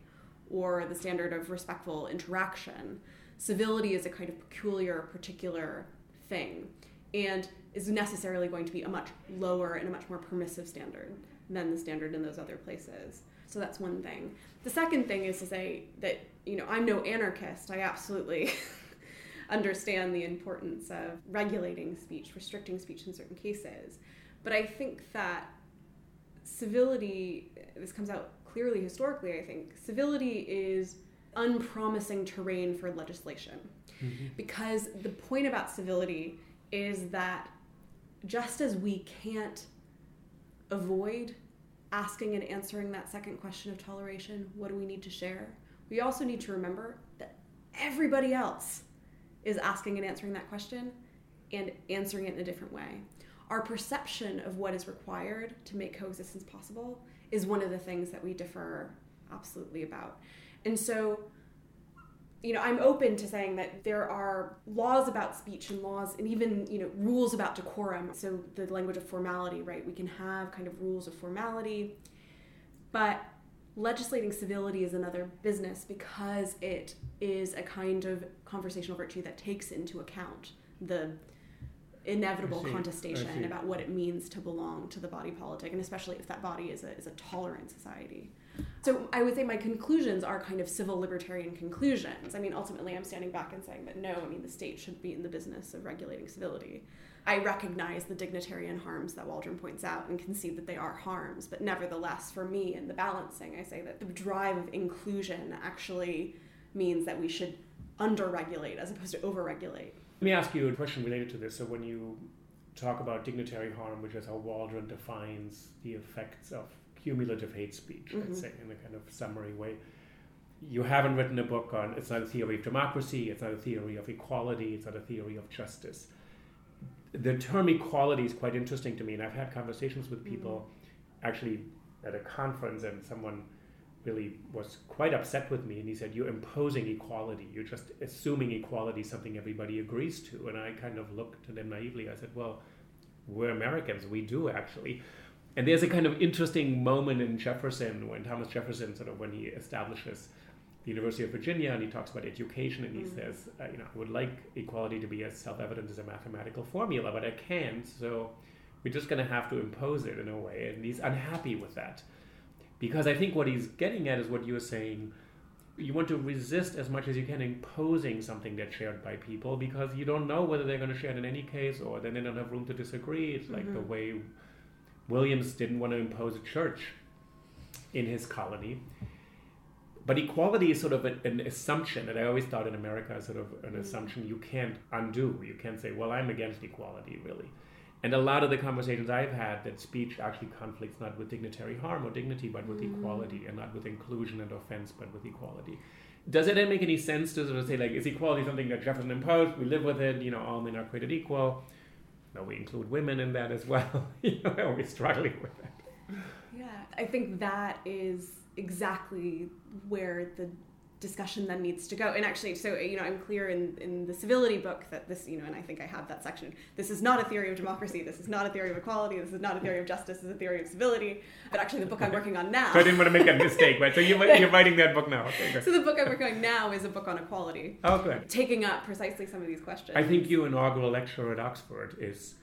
or the standard of respectful interaction civility is a kind of peculiar, particular thing and is necessarily going to be a much lower and a much more permissive standard than the standard in those other places. So that's one thing. The second thing is to say that, you know, I'm no anarchist. I absolutely understand the importance of regulating speech, restricting speech in certain cases. But I think that civility, this comes out clearly historically, I think, civility is unpromising terrain for legislation. Mm-hmm. Because the point about civility is that just as we can't avoid asking and answering that second question of toleration, what do we need to share? We also need to remember that everybody else is asking and answering that question and answering it in a different way. Our perception of what is required to make coexistence possible is one of the things that we differ absolutely about. And so, you know, I'm open to saying that there are laws about speech and laws and even, you know, rules about decorum. So the language of formality, right? We can have kind of rules of formality, but legislating civility is another business because it is a kind of conversational virtue that takes into account the inevitable contestation about what it means to belong to the body politic, and especially if that body is a, is a tolerant society. So I would say my conclusions are kind of civil libertarian conclusions. I mean, ultimately, I'm standing back and saying that no, I mean, the state should be in the business of regulating civility. I recognize the dignitarian harms that Waldron points out and concede that they are harms, but nevertheless, for me, in the balancing, I say that the drive of inclusion actually means that we should under-regulate as opposed to over-regulate. Let me ask you a question related to this. So when you talk about dignitary harm, which is how Waldron defines the effects of cumulative hate speech, mm-hmm. let's say, in a kind of summary way. You haven't written a book on it's not a theory of democracy, it's not a theory of equality, it's not a theory of justice. The term equality is quite interesting to me, and I've had conversations with people mm-hmm. actually at a conference, and someone really was quite upset with me and he said you're imposing equality you're just assuming equality is something everybody agrees to and i kind of looked at him naively i said well we're americans we do actually and there's a kind of interesting moment in jefferson when thomas jefferson sort of when he establishes the university of virginia and he talks about education and he mm. says uh, you know i would like equality to be as self-evident as a mathematical formula but i can't so we're just going to have to impose it in a way and he's unhappy with that because I think what he's getting at is what you were saying. You want to resist as much as you can imposing something that's shared by people because you don't know whether they're going to share it in any case or then they don't have room to disagree. It's like mm-hmm. the way Williams didn't want to impose a church in his colony. But equality is sort of an, an assumption that I always thought in America is sort of an mm-hmm. assumption you can't undo. You can't say, well, I'm against equality, really. And a lot of the conversations I've had that speech actually conflicts not with dignitary harm or dignity, but with mm. equality, and not with inclusion and offense, but with equality. Does it then make any sense to sort of say like, is equality something that Jefferson imposed? We live with it. You know, all men are created equal. No, we include women in that as well. you know, we're struggling with that. Yeah, I think that is exactly where the discussion then needs to go. And actually, so you know, I'm clear in in the civility book that this, you know, and I think I have that section. This is not a theory of democracy. This is not a theory of equality. This is not a theory of justice. This is a theory of civility. But actually, the book I'm working on now. So I didn't want to make a mistake, but so you, you're writing that book now. Okay, so the book I'm working on now is a book on equality. Oh, good. Taking up precisely some of these questions. I think your inaugural lecture at Oxford is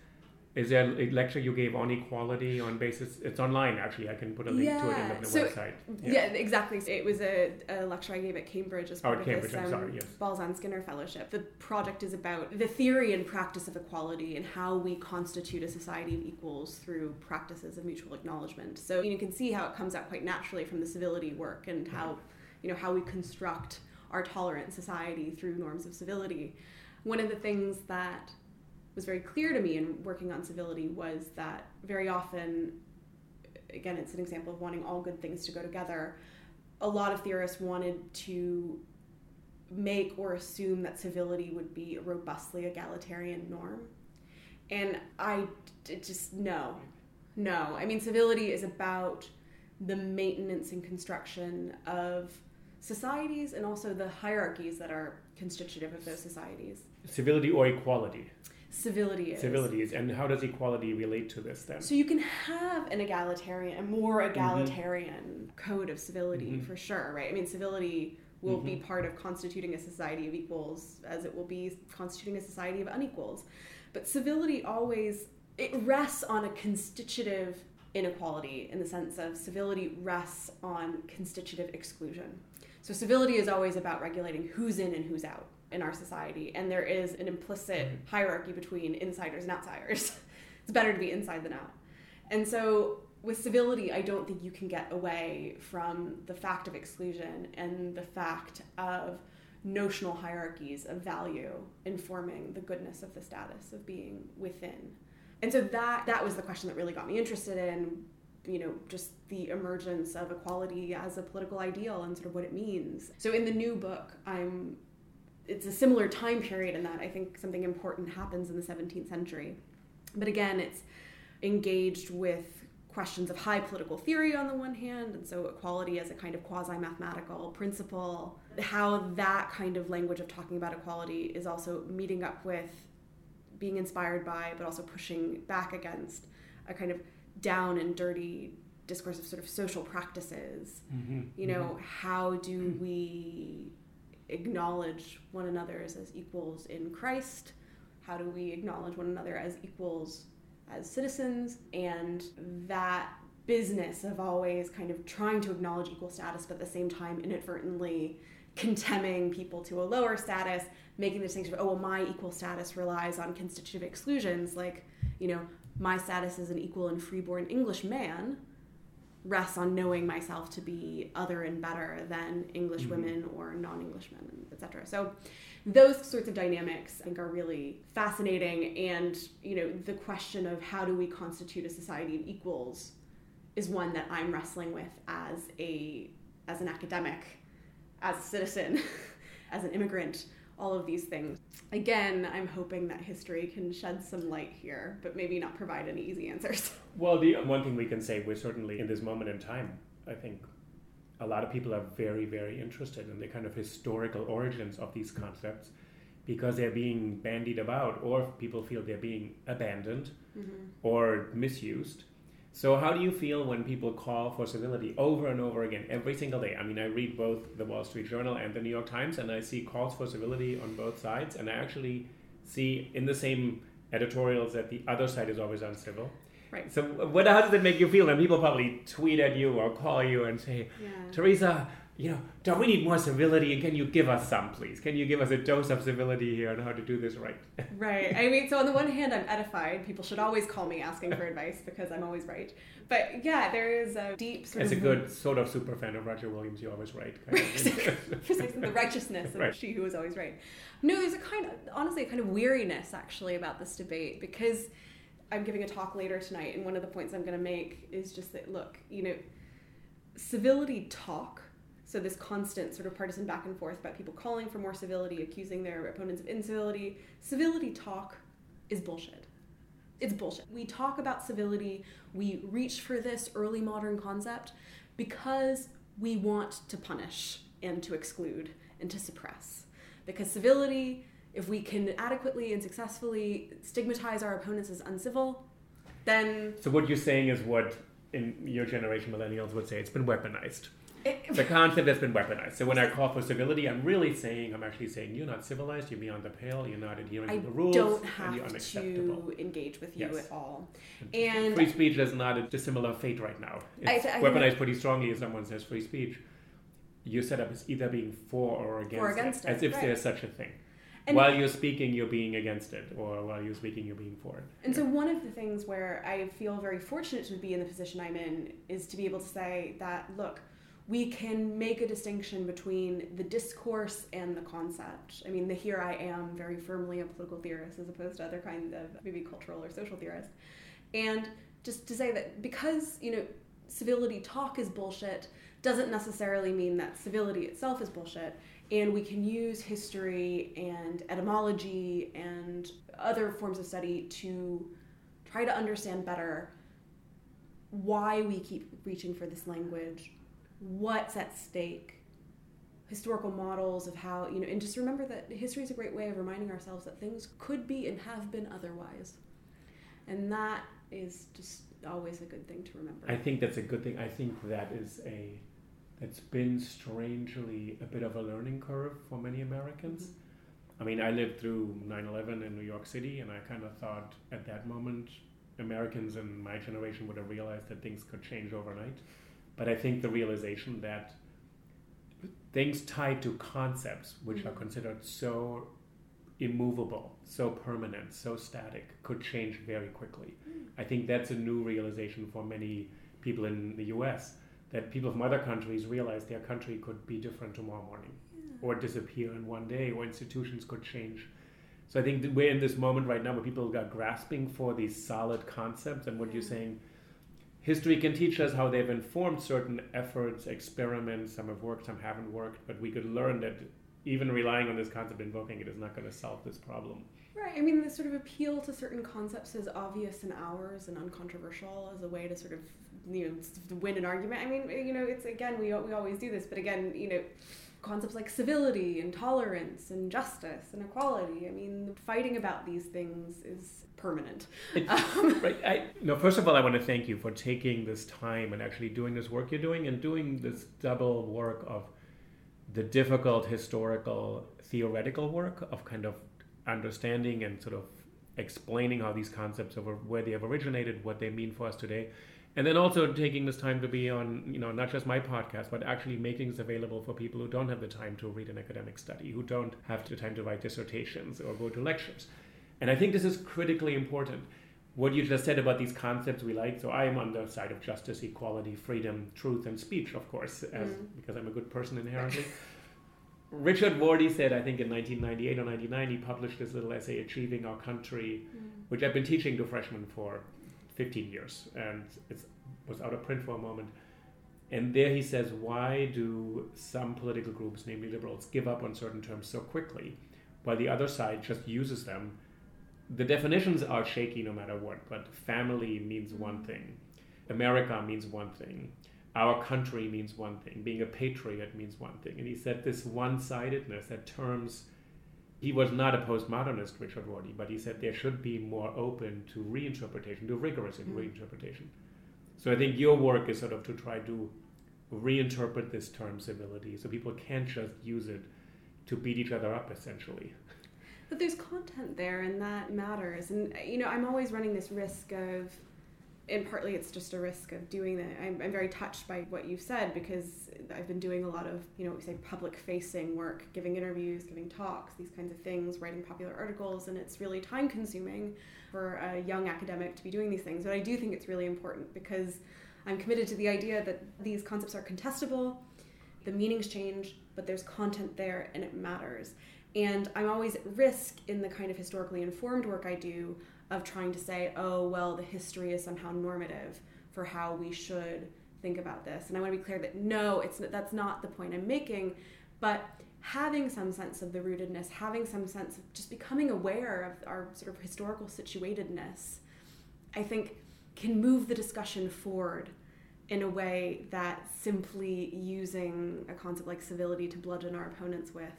is there a lecture you gave on equality on basis? It's online actually. I can put a link yeah. to it in the, so, website. Yeah. yeah. exactly. It was a, a, lecture I gave at Cambridge as oh, part oh, of Cambridge, this um, yes. Balzan Skinner Fellowship. The project is about the theory and practice of equality and how we constitute a society of equals through practices of mutual acknowledgement. So you can see how it comes out quite naturally from the civility work and how you know how we construct our tolerant society through norms of civility. One of the things that was very clear to me in working on civility was that very often, again, it's an example of wanting all good things to go together. A lot of theorists wanted to make or assume that civility would be a robustly egalitarian norm. And I just, no, no. I mean, civility is about the maintenance and construction of societies and also the hierarchies that are constitutive of those societies. Civility or equality? Civility is. Civility is. And how does equality relate to this then? So you can have an egalitarian, a more mm-hmm. egalitarian mm-hmm. code of civility mm-hmm. for sure, right? I mean, civility will mm-hmm. be part of constituting a society of equals as it will be constituting a society of unequals. But civility always it rests on a constitutive inequality in the sense of civility rests on constitutive exclusion. So civility is always about regulating who's in and who's out in our society, and there is an implicit hierarchy between insiders and outsiders. it's better to be inside than out. And so, with civility, I don't think you can get away from the fact of exclusion and the fact of notional hierarchies of value informing the goodness of the status of being within. And so that that was the question that really got me interested in you know just the emergence of equality as a political ideal and sort of what it means. So in the new book, I'm it's a similar time period in that I think something important happens in the 17th century. But again, it's engaged with questions of high political theory on the one hand, and so equality as a kind of quasi mathematical principle. How that kind of language of talking about equality is also meeting up with, being inspired by, but also pushing back against a kind of down and dirty discourse of sort of social practices. Mm-hmm. You know, mm-hmm. how do we acknowledge one another as, as equals in Christ? How do we acknowledge one another as equals as citizens? And that business of always kind of trying to acknowledge equal status, but at the same time inadvertently condemning people to a lower status, making the distinction of, oh, well, my equal status relies on constitutive exclusions, like, you know, my status as an equal and freeborn English man rests on knowing myself to be other and better than English mm-hmm. women or non-English men, etc. So those sorts of dynamics I think are really fascinating and you know the question of how do we constitute a society of equals is one that I'm wrestling with as a as an academic, as a citizen, as an immigrant, all of these things. Again, I'm hoping that history can shed some light here, but maybe not provide any easy answers. Well, the one thing we can say, we're certainly in this moment in time, I think a lot of people are very, very interested in the kind of historical origins of these concepts because they're being bandied about, or people feel they're being abandoned mm-hmm. or misused. So, how do you feel when people call for civility over and over again every single day? I mean, I read both the Wall Street Journal and the New York Times, and I see calls for civility on both sides, and I actually see in the same editorials that the other side is always uncivil. Right. So, what how does it make you feel? And people probably tweet at you or call you and say, yeah. Teresa, you know, don't we need more civility? And can you give us some, please? Can you give us a dose of civility here on how to do this right? right. I mean, so on the one hand, I'm edified. People should always call me asking for advice because I'm always right. But yeah, there is a deep sort As of. As a good sort of super fan of Roger Williams, you're always right. Precisely, the righteousness of right. she who was always right. No, there's a kind of, honestly, a kind of weariness actually about this debate because I'm giving a talk later tonight, and one of the points I'm going to make is just that look, you know, civility talk so this constant sort of partisan back and forth about people calling for more civility, accusing their opponents of incivility. Civility talk is bullshit. It's bullshit. We talk about civility, we reach for this early modern concept because we want to punish and to exclude and to suppress. Because civility, if we can adequately and successfully stigmatize our opponents as uncivil, then. So, what you're saying is what in your generation, millennials would say it's been weaponized the concept has been weaponized. So when I call for civility, I'm really saying, I'm actually saying, you're not civilized, you're beyond the pale, you're not adhering I to the rules, don't have you're unacceptable. to engage with you yes. at all. And free speech is not a dissimilar fate right now. It's I, I, weaponized pretty strongly if someone says free speech. Your setup is either being for or against, or against it, it, as if right. there's such a thing. And while you're speaking, you're being against it, or while you're speaking, you're being for it. And so, one of the things where I feel very fortunate to be in the position I'm in is to be able to say that, look, we can make a distinction between the discourse and the concept. I mean, the here I am very firmly a political theorist as opposed to other kinds of maybe cultural or social theorists. And just to say that because, you know, civility talk is bullshit doesn't necessarily mean that civility itself is bullshit. And we can use history and etymology and other forms of study to try to understand better why we keep reaching for this language, what's at stake historical models of how you know and just remember that history is a great way of reminding ourselves that things could be and have been otherwise. And that is just always a good thing to remember. I think that's a good thing. I think that is a that's been strangely a bit of a learning curve for many americans. Mm-hmm. i mean i lived through 9-11 in new york city and i kind of thought at that moment americans in my generation would have realized that things could change overnight but I think the realization that things tied to concepts which mm-hmm. are considered so immovable, so permanent, so static could change very quickly. Mm. I think that's a new realization for many people in the US that people from other countries realize their country could be different tomorrow morning yeah. or disappear in one day or institutions could change. So I think we're in this moment right now where people are grasping for these solid concepts and what you're saying history can teach us how they've informed certain efforts, experiments. Some have worked, some haven't worked, but we could learn that even relying on this concept, invoking it, is not going to solve this problem. Right. I mean, the sort of appeal to certain concepts as obvious and ours and uncontroversial as a way to sort of you know win an argument. I mean, you know, it's again we we always do this, but again, you know concepts like civility and tolerance and justice and equality. I mean, fighting about these things is permanent. Um, right. I, no, first of all, I want to thank you for taking this time and actually doing this work you're doing and doing this double work of the difficult historical theoretical work of kind of understanding and sort of explaining how these concepts of where they have originated, what they mean for us today, and then also taking this time to be on you know not just my podcast but actually making this available for people who don't have the time to read an academic study who don't have the time to write dissertations or go to lectures and i think this is critically important what you just said about these concepts we like so i am on the side of justice equality freedom truth and speech of course as mm. because i'm a good person inherently richard rorty said i think in 1998 or 99 he published this little essay achieving our country mm. which i've been teaching to freshmen for 15 years, and it was out of print for a moment. And there he says, why do some political groups, namely liberals, give up on certain terms so quickly, while the other side just uses them? The definitions are shaky no matter what, but family means one mm-hmm. thing, America means one thing, our country means one thing, being a patriot means one thing. And he said this one sidedness, that terms, he was not a postmodernist, Richard Rorty, but he said there should be more open to reinterpretation, to rigorous mm. reinterpretation. So I think your work is sort of to try to reinterpret this term civility so people can't just use it to beat each other up, essentially. But there's content there, and that matters. And, you know, I'm always running this risk of and partly it's just a risk of doing that. I'm, I'm very touched by what you've said because I've been doing a lot of, you know, we say public facing work, giving interviews, giving talks, these kinds of things, writing popular articles, and it's really time consuming for a young academic to be doing these things. But I do think it's really important because I'm committed to the idea that these concepts are contestable, the meanings change, but there's content there and it matters. And I'm always at risk in the kind of historically informed work I do of trying to say, oh, well, the history is somehow normative for how we should think about this. And I want to be clear that no, it's that's not the point I'm making, but having some sense of the rootedness, having some sense of just becoming aware of our sort of historical situatedness, I think can move the discussion forward in a way that simply using a concept like civility to bludgeon our opponents with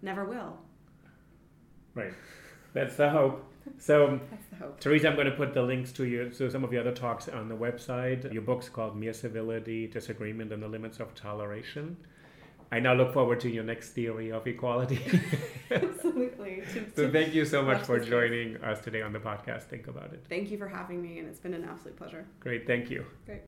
never will. Right. That's the hope. So, Teresa, I'm going to put the links to you, so some of your other talks on the website. Your book's called Mere Civility, Disagreement, and the Limits of Toleration. I now look forward to your next theory of equality. Absolutely. so thank you so much for joining us today on the podcast. Think about it. Thank you for having me, and it's been an absolute pleasure. Great. Thank you. Great.